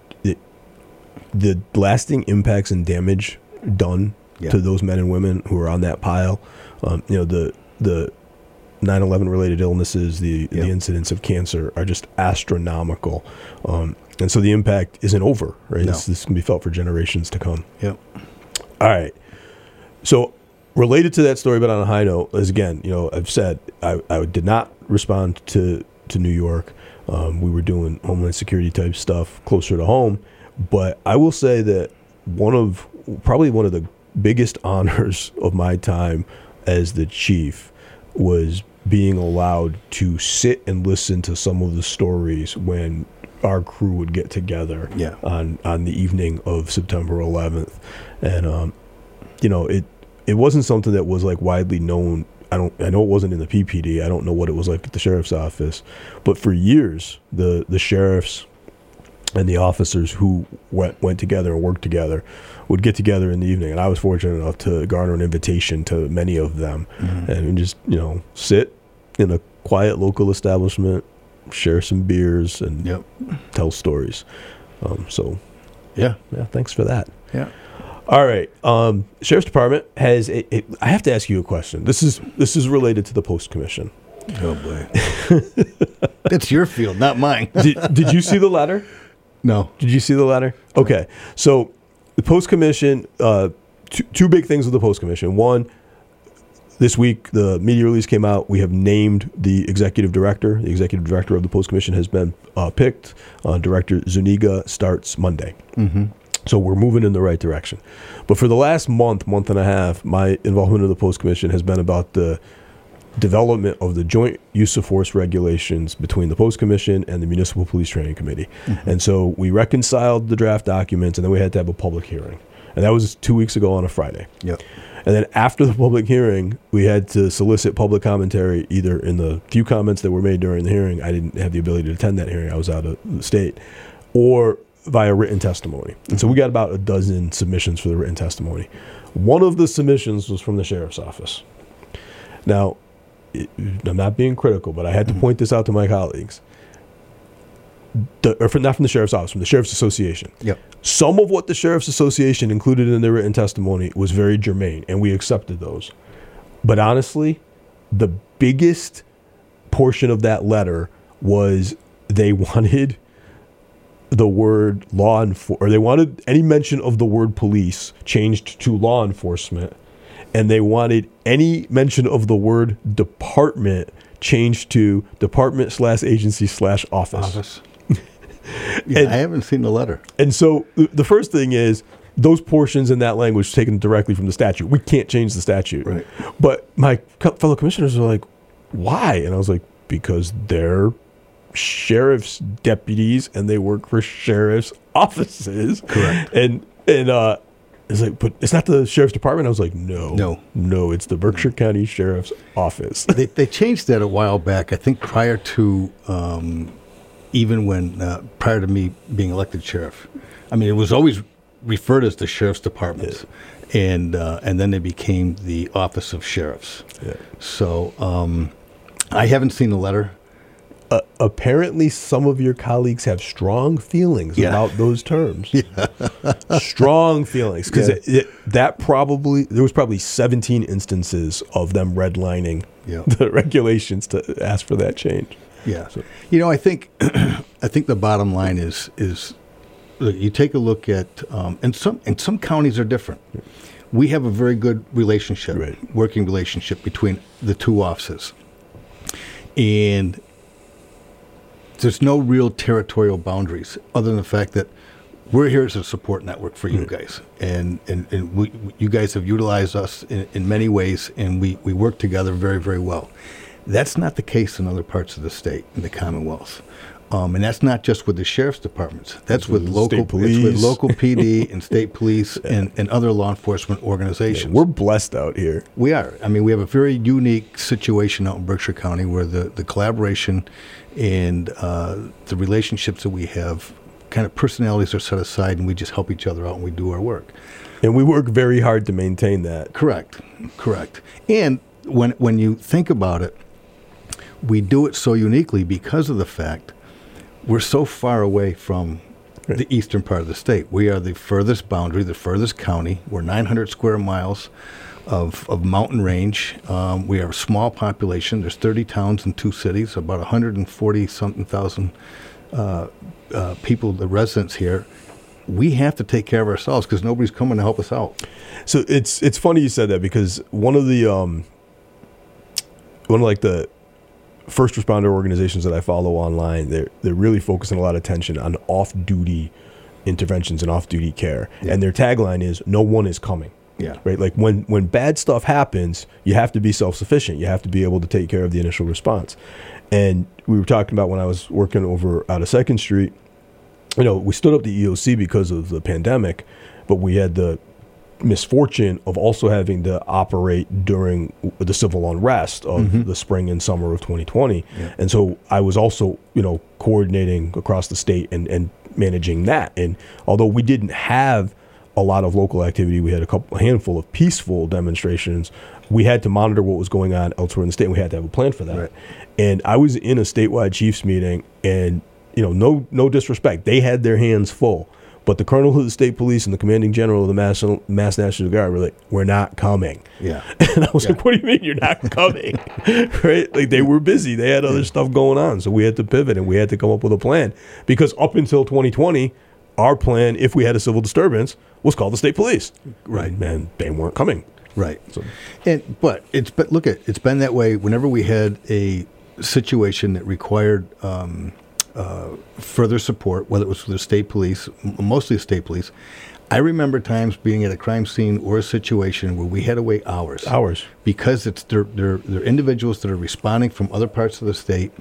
the lasting impacts and damage done Yeah. to those men and women who are on that pile um, you know the the 9-11 related illnesses the Yeah. the incidents of cancer are just astronomical um, and so the impact isn't over right No. this, this can be felt for generations to come Yep. all right. So, related to that story, but on a high note, as again, you know, I've said I, I did not respond to to New York. Um, we were doing homeland security type stuff closer to home, but I will say that one of probably one of the biggest honors of my time as the chief was being allowed to sit and listen to some of the stories when our crew would get together Yeah. on on the evening of September 11th, and um, you know it it wasn't something that was like widely known. I don't I know it wasn't in the PPD. I don't know what it was like at the sheriff's office, but for years the the sheriffs and the officers who went went together and worked together would get together in the evening, and I was fortunate enough to garner an invitation to many of them, and just you know sit in a quiet local establishment, share some beers, and Yep. tell stories. Um, so Yeah. yeah, thanks for that. Yeah. All right, um, sheriff's department has. A, a, I have to ask you a question. This is this is related to the post commission. Oh boy. That's your field, not mine. Did, did you see the letter? no. Did you see the letter? Okay, so the post commission. Uh, two, two big things with the post commission. One, this week the media release came out. We have named the executive director. The executive director of the post commission has been uh, picked. Uh, Director Zuniga starts Monday. Mm-hmm. So we're moving in the right direction. But for the last month, month and a half, my involvement in the post commission has been about the development of the joint use of force regulations between the post commission and the municipal police training committee. Mm-hmm. And so we reconciled the draft documents and then we had to have a public hearing. And that was two weeks ago on a Friday. Yep. And then after the public hearing, we had to solicit public commentary either in the few comments that were made during the hearing. I didn't have the ability to attend that hearing, I was out of the state, or via written testimony. And so we got about a dozen submissions for the written testimony. One of the submissions was from the sheriff's office. Now, it, I'm not being critical, but I had to mm-hmm. point this out to my colleagues. The, or from, not from the sheriff's office, from the sheriff's association. Yep. Some of what the sheriff's association included in their written testimony was very germane, and we accepted those. But honestly, the biggest portion of that letter was they wanted the word law enforcement, or they wanted any mention of the word police changed to law enforcement, and they wanted any mention of the word department changed to department slash agency slash office. Office. yeah, And- I haven't seen the letter. And so the first thing is those portions in that language taken directly from the statute. We can't change the statute. Right. But my fellow commissioners are like, why? And I was like, because they're sheriff's deputies and they work for sheriff's offices. Correct. And and uh it's like, but it's not the sheriff's department. I was like, no, No. no, it's the Berkshire County Sheriff's Office. they, they changed that a while back. I think prior to um, even when uh, prior to me being elected sheriff. I mean, it was always referred as the sheriff's department, and uh, and then it became the office of sheriffs. Yeah. So um, I haven't seen the letter. Uh, apparently some of your colleagues have strong feelings Yeah. about those terms. Yeah. strong feelings because Yeah. that probably there was probably 17 instances of them redlining the regulations to ask for that change. Yeah. You know, I think I think the bottom line is is look, you take a look at um, and some and some counties are different. We have a very good relationship, Right. working relationship between the two offices, and there's no real territorial boundaries other than the fact that we're here as a support network for you guys, and and, and we, you guys have utilized us in, in many ways, and we, we work together very very well. That's not the case in other parts of the state, in the Commonwealth. Um, and that's not just with the sheriff's departments. That's with with local, it's with police. local PD and state police and, and other law enforcement organizations. We're blessed out here. We are. I mean, we have a very unique situation out in Berkshire County where the, the collaboration and uh, the relationships that we have, kind of personalities are set aside, and we just help each other out and we do our work. And we work very hard to maintain that. Correct, correct. And when when you think about it, we do it so uniquely because of the fact we're so far away from the eastern part of the state. We are the furthest boundary, the furthest county. We're 900 square miles of, of mountain range. Um, we are a small population. There's 30 towns and two cities, about 140 something thousand uh, uh, people, the residents here. We have to take care of ourselves because nobody's coming to help us out. So it's it's funny you said that because one of the um one of like the first responder organizations that I follow online, they're they're really focusing a lot of attention on off duty interventions and off duty care. And their tagline is no one is coming. Yeah. Right? Like when when bad stuff happens, you have to be self-sufficient. You have to be able to take care of the initial response. And we were talking about when I was working over out of Second Street, you know, we stood up the EOC because of the pandemic, but we had the misfortune of also having to operate during the civil unrest of mm-hmm. the spring and summer of 2020. And so I was also, you know, coordinating across the state and, and managing that. And although we didn't have a lot of local activity, we had a couple, a handful of peaceful demonstrations. We had to monitor what was going on elsewhere in the state. And we had to have a plan for that. Right. And I was in a statewide chiefs meeting, and you know, no no disrespect, they had their hands full. But the colonel of the state police and the commanding general of the Mass, Mass National Guard were like, "We're not coming." Yeah. And I was like, "What do you mean you're not coming?" right? Like they were busy; they had other stuff going on, so we had to pivot and we had to come up with a plan. Because up until 2020, our plan, if we had a civil disturbance, was call the state police. Right. And, they weren't coming. Right. So- And but it's but look at it's been that way whenever we had a situation that required um, uh, further support, whether it was for the state police, m- mostly the state police. I remember times being at a crime scene or a situation where we had to wait hours. Hours. Because it's they're, they're, they're individuals that are responding from other parts of the state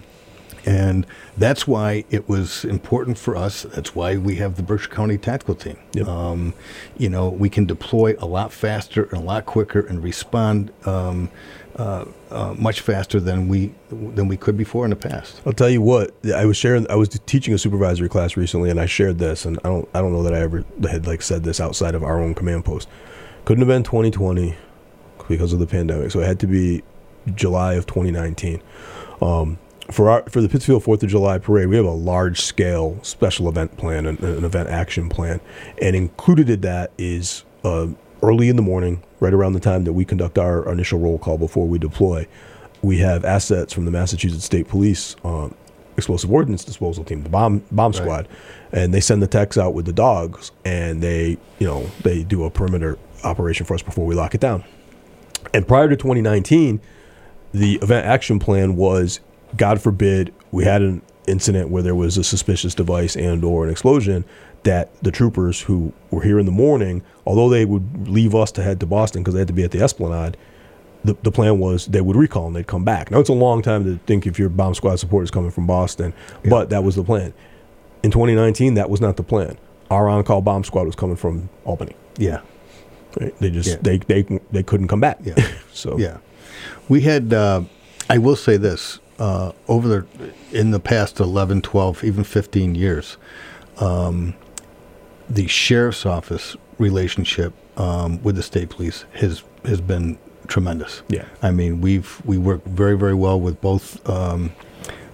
And that's why it was important for us. That's why we have the Berkshire County Tactical Team. Yep. Um, you know, we can deploy a lot faster and a lot quicker and respond um, uh, uh, much faster than we than we could before in the past. I'll tell you what. I was sharing. I was teaching a supervisory class recently, and I shared this. And I don't. I don't know that I ever had like said this outside of our own command post. Couldn't have been 2020 because of the pandemic. So it had to be July of 2019. Um, for our for the Pittsfield Fourth of July parade, we have a large scale special event plan, an, an event action plan, and included in that is uh, early in the morning, right around the time that we conduct our, our initial roll call before we deploy. We have assets from the Massachusetts State Police um, explosive ordnance disposal team, the bomb bomb Right. squad, and they send the techs out with the dogs, and they you know they do a perimeter operation for us before we lock it down. And prior to 2019, the event action plan was, God forbid, we had an incident where there was a suspicious device and or an explosion that the troopers who were here in the morning, although they would leave us to head to Boston because they had to be at the Esplanade, the, the plan was they would recall and they'd come back. Now it's a long time to think if your bomb squad support is coming from Boston, but that was the plan. In 2019, that was not the plan. Our on-call bomb squad was coming from Albany. Yeah. Right? They just Yeah. they, they they couldn't come back. Yeah. so Yeah, we had. Uh, I will say this: uh, over the in the past 11, 12, even fifteen years, um, the sheriff's office relationship um, with the state police has has been tremendous. Yeah. I mean, we've we work very very well with both um,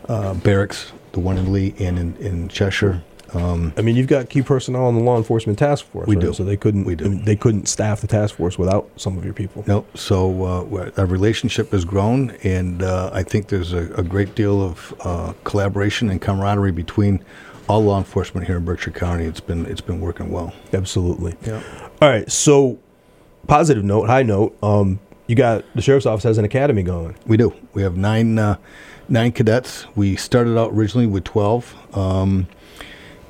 uh, barracks, the one in Lee and in, in Cheshire. Um, I mean, you've got key personnel on the law enforcement task force. We right? do. So they couldn't. We do. I mean, they couldn't staff the task force without some of your people. No, so uh, our relationship has grown, and uh, I think there's a, a great deal of uh, collaboration and camaraderie between all law enforcement here in Berkshire County. It's been it's been working well. Absolutely. Yeah. All right. So, positive note, high note. Um, you got the sheriff's office has an academy going. We do. We have nine uh, nine cadets. We started out originally with twelve, um,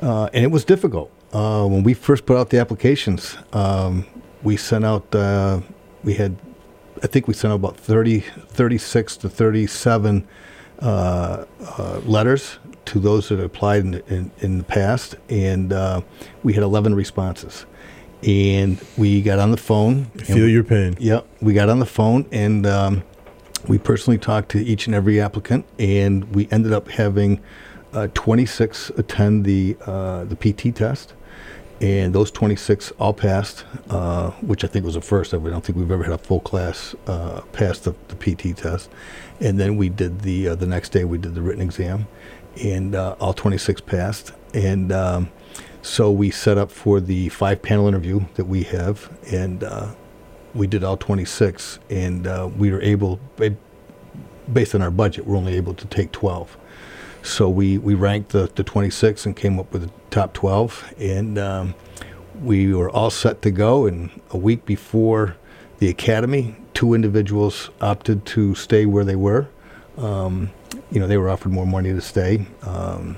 uh, and it was difficult. Uh, when we first put out the applications, um, we sent out. Uh, we had, I think we sent out about 30, 36 to thirty-seven uh, uh, letters to those that applied in, in, in the past, and uh, we had eleven responses. And we got on the phone. Feel your pain. Yep, we got on the phone and um, we personally talked to each and every applicant, and we ended up having uh, 26 attend the uh, the PT test, and those 26 all passed, uh, which I think was a first. I don't think we've ever had a full class uh, pass the, the PT test, and then we did the uh, the next day we did the written exam, and uh, all 26 passed, and um, so we set up for the five panel interview that we have, and we did all 26, and we were able, based on our budget, we're only able to take 12. So we, we ranked the, the 26 and came up with the top 12, and um, we were all set to go. And a week before the academy, two individuals opted to stay where they were. Um, you know, they were offered more money to stay um,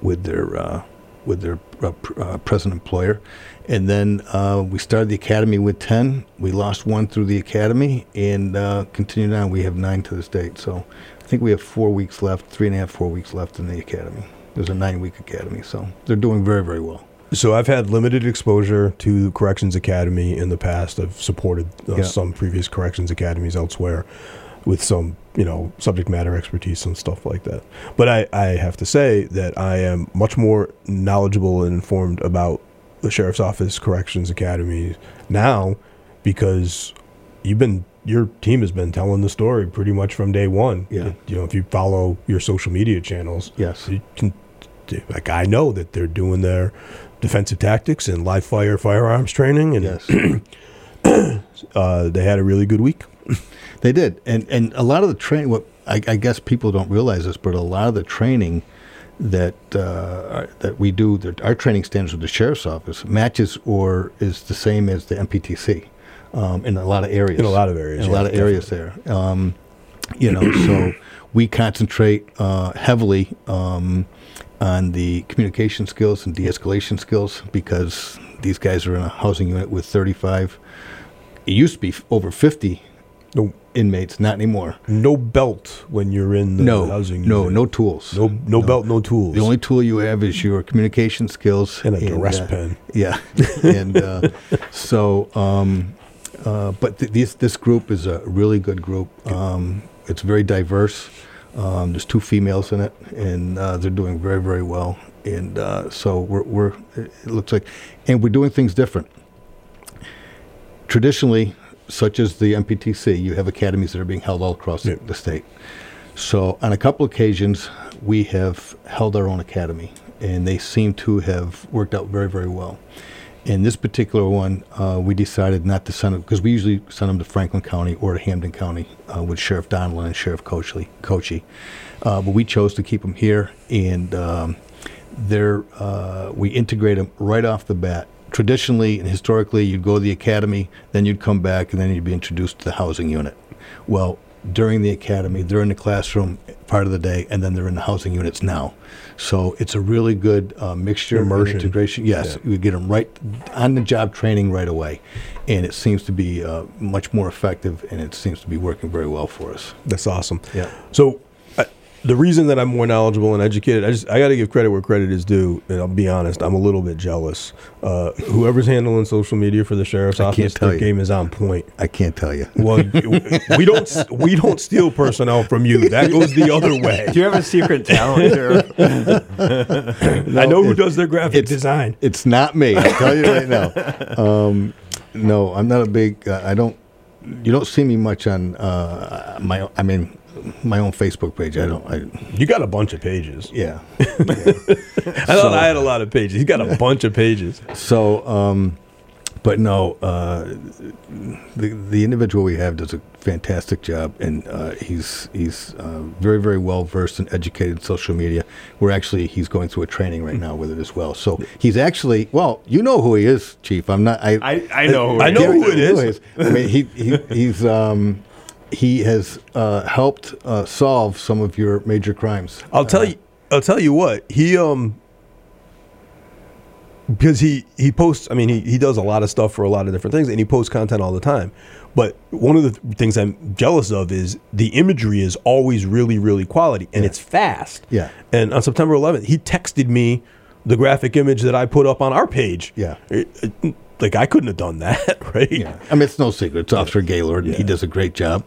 with their uh, with their uh, pr- uh, present employer, and then uh, we started the academy with ten. We lost one through the academy, and uh, continued on. We have nine to this date. So I think we have four weeks left, three and a half, four weeks left in the academy. There's a nine-week academy, so they're doing very, very well. So I've had limited exposure to Corrections Academy in the past. I've supported uh, Yeah. some previous corrections academies elsewhere with some, you know, subject matter expertise and stuff like that. But I, I have to say that I am much more knowledgeable and informed about the Sheriff's Office Corrections Academy now because you've been your team has been telling the story pretty much from day one. Yeah. You know, if you follow your social media channels, Yes. you can like I know that they're doing their defensive tactics and live fire firearms training, and Yes. uh, they had a really good week. They did, and and a lot of the training. What I, I guess people don't realize this, but a lot of the training that uh, that we do, that our training standards with the sheriff's office matches or is the same as the MPTC um, in a lot of areas. In a lot of areas, In a lot of areas there. Um, you know, so we concentrate uh, heavily um, on the communication skills and de-escalation skills because these guys are in a housing unit with 35. It used to be over 50 No, inmates, not anymore. no belt when you're in the No, housing. no, unit. no tools. no, no, belt, no tools. The only tool you have is your communication skills And a duress uh, pen. Yeah, and uh, so, um, uh, but th- this this group is a really good group. Um, it's very diverse. Um, there's two females in it, and uh, they're doing very very well. And uh, so we're, we're it looks like, and we're doing things different. Traditionally, such as the MPTC, you have academies that are being held all across Yeah. the state. So on a couple occasions, we have held our own academy, and they seem to have worked out very, very well. In this particular one, uh, we decided not to send them because we usually send them to Franklin County or to Hampden County uh, with Sheriff Donelan and Sheriff Coachley, Cocchi. Uh, but we chose to keep them here, and um, they're uh, we integrate them right off the bat. Traditionally and historically, you'd go to the academy, then you'd come back, and then you'd be introduced to the housing unit. Well, during the academy, they're in the classroom part of the day, and then they're in the housing units now. So it's a really good uh, mixture Immersion. integration. Yes, we get them right on the job training right away, and it seems to be uh, much more effective, and it seems to be working very well for us. That's awesome. Yeah. So, the reason that I'm more knowledgeable and educated, I just I got to give credit where credit is due, and I'll be honest, I'm a little bit jealous. Uh, whoever's handling social media for the sheriff's I can't office, tell their you. game is on point. I can't tell you. Well, we don't we don't steal personnel from you. That goes the other way. Do you have a secret talent, Sheriff? I know who does their graphic it's- design. It's not me. I tell you right now. Um, no, I'm not a big. Uh, I don't. You don't see me much on uh, my. I mean, my own Facebook page. I don't. I, You got a bunch of pages. yeah. I thought I had a lot of pages. He's got a bunch of pages. So, um, but no, uh, the the individual we have does a fantastic job, and uh, he's he's uh, very very well versed and educated in social media. We're actually he's going through a training right now with it as well. So he's actually well, you know who he is, Chief. I'm not. I I, I know. Who I it know is. who it You is. I mean, he, he he's um, he has uh, helped uh, solve some of your major crimes. I'll tell you. I'll tell you what he um because he he posts. I mean, he he does a lot of stuff for a lot of different things, and he posts content all the time. But one of the th- things I'm jealous of is the imagery is always really really quality, and it's fast. Yeah. And on September 11th, he texted me the graphic image that I put up on our page. Yeah. It- it- like I couldn't have done that, right? Yeah, I mean it's no secret. It's Officer Gaylord, and he does a great job,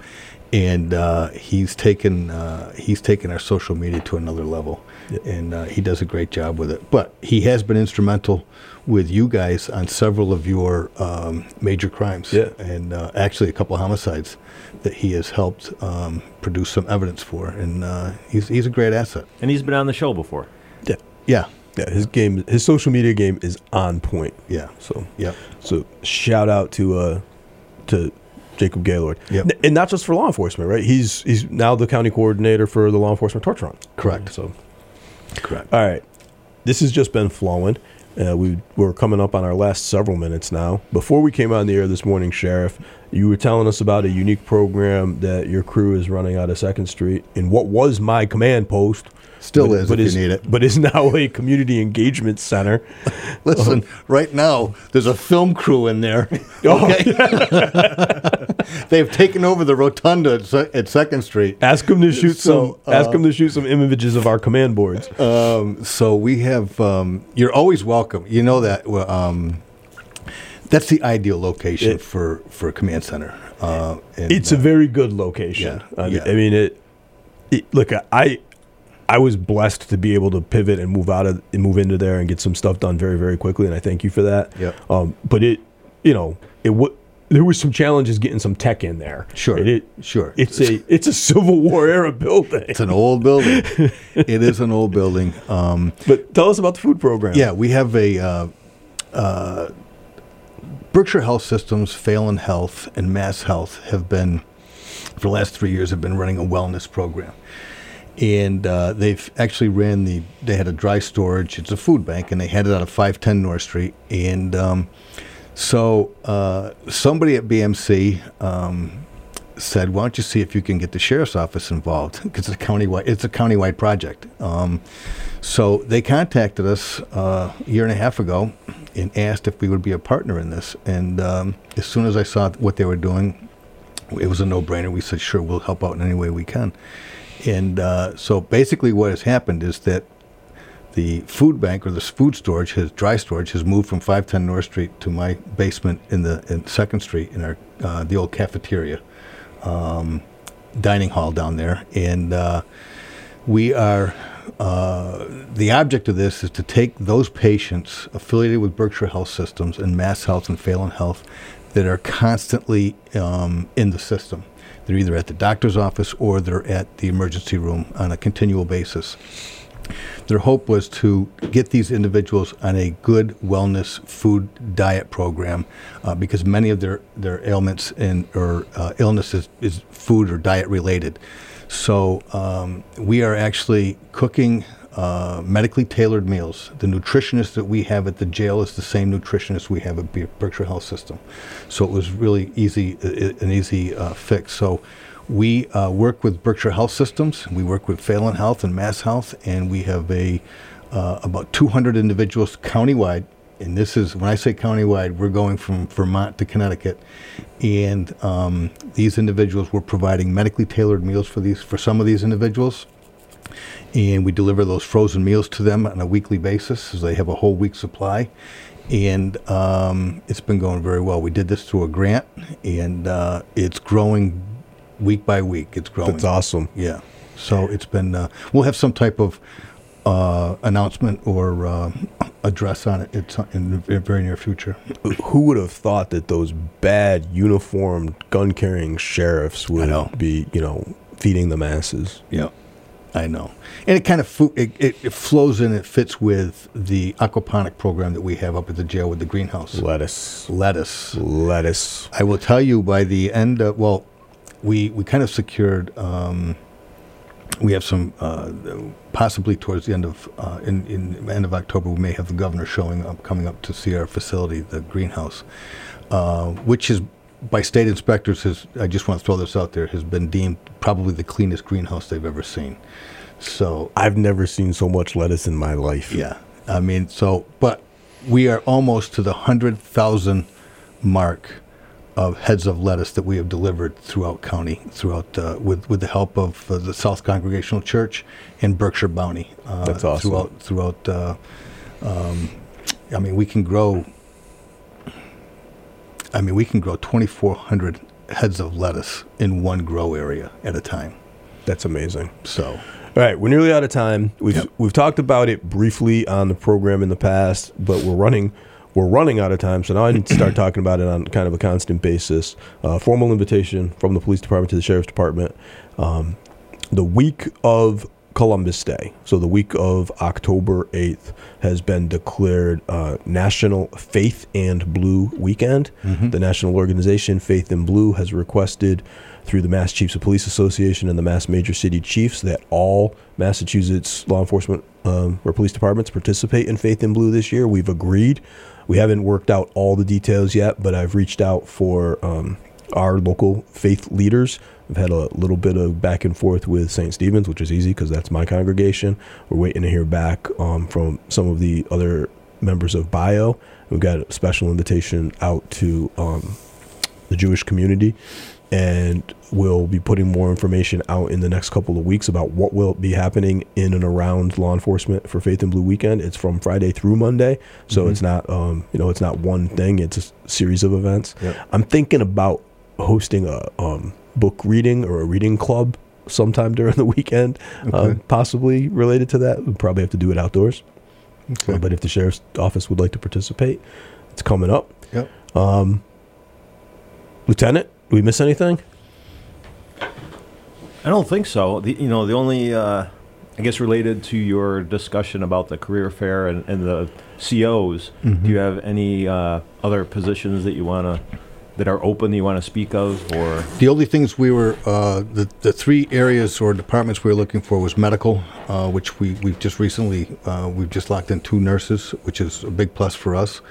and uh, he's taken uh, he's taken our social media to another level, and uh, he does a great job with it. But he has been instrumental with you guys on several of your um, major crimes, Yeah. and uh, actually a couple of homicides that he has helped um, produce some evidence for, and uh, he's he's a great asset. And he's been on the show before. Yeah. Yeah, Yeah. His game, his social media game is on point. yeah, So yep. So shout out to uh to Jacob Gaylord. Yep. And not just for law enforcement, right? He's he's now the county coordinator for the law enforcement torch run. Correct. So Correct. all right. This has just been flowing. Uh, we we're coming up on our last several minutes now. Before we came on the air this morning, Sheriff, you were telling us about a unique program that your crew is running out of Second Street in what was my command post. Still is if you is, need it. But is now a community engagement center. Listen, right now there's a film crew in there. Oh. They've taken over the rotunda at, Se- at Second Street. Ask them to shoot So, some. ask uh, them to shoot some images of our command boards. Um, so we have. Um, you're always welcome. You know that. Um, that's the ideal location It- for for a command center. Uh, and, it's a uh, very good location. yeah, I, mean, yeah. I mean it, it. Look, I, I was blessed to be able to pivot and move out of and move into there and get some stuff done very very quickly, and I thank you for that. Yep. Um, but it, you know, it would. There was some challenges getting some tech in there. Sure, It, it- sure. It's a it's a Civil War era building. It's an old building. it is an old building. Um, But tell us about the food program. Yeah, we have a uh, uh, Berkshire Health Systems, Fallon Health, and Mass Health have been for the last three years have been running a wellness program, and uh, they've actually ran the. They had a dry storage. It's a food bank, and they had it out of five ten North Street, and um, so uh, somebody at BMC. Um, said, "Why don't you see if you can get the sheriff's office involved? Because it's a countywide, it's a countywide project." Um, so they contacted us uh, a year and a half ago and asked if we would be a partner in this. And um, as soon as I saw what they were doing, it was a no-brainer. We said, sure, we'll help out in any way we can. And uh, so basically, what has happened is that the food bank or the food storage, has dry storage, has moved from 510 North Street to my basement in the in Second Street in our uh, the old cafeteria, um, dining hall down there, and uh, we are. Uh, the object of this is to take those patients affiliated with Berkshire Health Systems and Mass Health and Fallon Health that are constantly um, in the system. They're either at the doctor's office or they're at the emergency room on a continual basis. Their hope was to get these individuals on a good wellness food diet program uh, because many of their, their ailments and or uh, illnesses is food or diet related. So um, we are actually cooking uh, medically tailored meals. The nutritionist that we have at the jail is the same nutritionist we have at Berkshire Health System. So it was really easy, an easy uh, fix. So we uh, work with Berkshire Health Systems. We work with Fallon Health and Mass Health, and we have a uh, about 200 individuals countywide. And this is when I say countywide, we're going from Vermont to Connecticut, and um, these individuals we're providing medically tailored meals for these for some of these individuals and we deliver those frozen meals to them on a weekly basis so they have a whole week supply. And um, it's been going very well. We did this through a grant and uh, it's growing week by week. It's growing. That's awesome. yeah. So it's been uh, we'll have some type of uh, announcement or uh, address on it it's in the very near future. Who would have thought that those bad uniformed gun carrying sheriffs would be, you know, feeding the masses? Yeah, I know, and it kind of fo- it, it, it flows in. It fits with the aquaponic program that we have up at the jail with the greenhouse. Lettuce. Lettuce. Lettuce. I will tell you by the end. Of, well, we we kind of secured. Um, we have some uh, possibly towards the end of uh, in in end of October. We may have the governor showing up, coming up to see our facility, the greenhouse, uh, which is by state inspectors. Has I just want to throw this out there has been deemed probably the cleanest greenhouse they've ever seen. So I've never seen so much lettuce in my life. yeah, I mean, so but we are almost to the hundred thousand mark of heads of lettuce that we have delivered throughout county, throughout uh, with with the help of uh, the South Congregational Church and Berkshire Bounty. Uh, That's awesome. Throughout, throughout. Uh, um, I mean, we can grow. I mean, we can grow twenty four hundred heads of lettuce in one grow area at a time. That's amazing. So. All right, we're nearly out of time. We've Yep. we've talked about it briefly on the program in the past, but we're running we're running out of time, so now I need to start talking about it on kind of a constant basis. Uh, formal invitation from the police department to the sheriff's department. Um, the week of Columbus Day, so the week of October 8th, has been declared uh, National Faith and Blue Weekend. The national organization Faith and Blue has requested through the Mass Chiefs of Police Association and the Mass Major City Chiefs that all Massachusetts law enforcement um, or police departments participate in Faith in Blue this year. We've agreed. We haven't worked out all the details yet, but I've reached out for um, our local faith leaders. I've had a little bit of back and forth with St. Stephen's, which is easy because that's my congregation. We're waiting to hear back um, from some of the other members of Bio. We've got a special invitation out to um, the Jewish community, and we'll be putting more information out in the next couple of weeks about what will be happening in and around law enforcement for Faith and Blue Weekend. It's from Friday through Monday, so it's not um, you know it's not one thing; it's a series of events. Yep. I'm thinking about hosting a um, book reading or a reading club sometime during the weekend, um, possibly related to that. We'll probably have to do it outdoors. Okay. Uh, but if the sheriff's office would like to participate, it's coming up. Yep. Lieutenant, do we miss anything? I don't think so. The, you know, the only, uh, I guess, related to your discussion about the career fair and, and the COs, Mm-hmm. do you have any uh, other positions that you want to, that are open that you want to speak of, or The only things we were, uh, the, the three areas or departments we were looking for was medical, uh, which we, we've just recently, uh, we've just locked in two nurses, which is a big plus for us.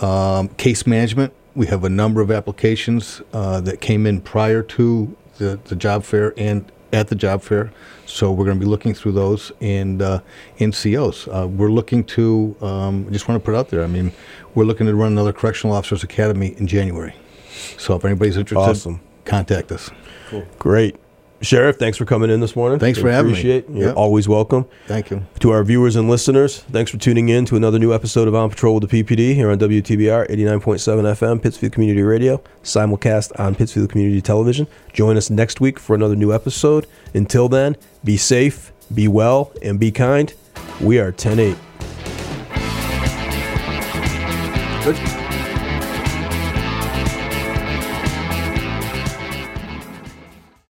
Um, case management, we have a number of applications uh, that came in prior to the, the job fair and at the job fair. So we're going to be looking through those and uh, in COs. Uh, we're looking to, um, just want to put out there, I mean, we're looking to run another correctional officers academy in January. So if anybody's interested, Awesome. contact us. Cool. Great. Sheriff, thanks for coming in this morning. Thanks We for having me. appreciate it. You're Yep. always welcome. Thank you. To our viewers and listeners, thanks for tuning in to another new episode of On Patrol with the PPD here on WTBR 89.7 FM, Pittsfield Community Radio, simulcast on Pittsfield Community Television. Join us next week for another new episode. Until then, be safe, be well, and be kind. We are 10 8. Good.